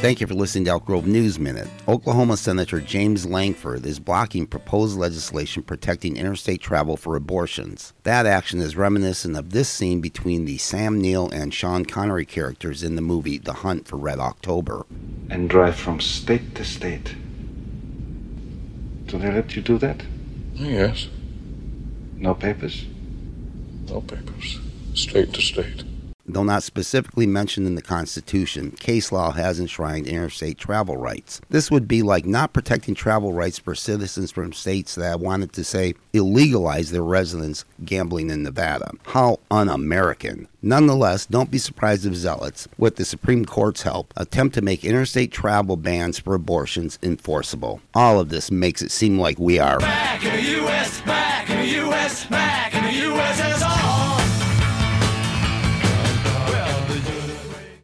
Thank you for listening to Elk Grove News Minute. Oklahoma Senator James Lankford is blocking proposed legislation protecting interstate travel for abortions. That action is reminiscent of this scene between the Sam Neill and Sean Connery characters in the movie The Hunt for Red October. And drive from state to state. Do they let you do that? Yes. No papers? No papers. State to state. Though not specifically mentioned in the Constitution, case law has enshrined interstate travel rights. This would be like not protecting travel rights for citizens from states that wanted to say illegalize their residents gambling in Nevada. How un American. Nonetheless, don't be surprised if zealots, with the Supreme Court's help, attempt to make interstate travel bans for abortions enforceable. All of this makes it seem like we are. Back in the U.S., back in the U.S., back.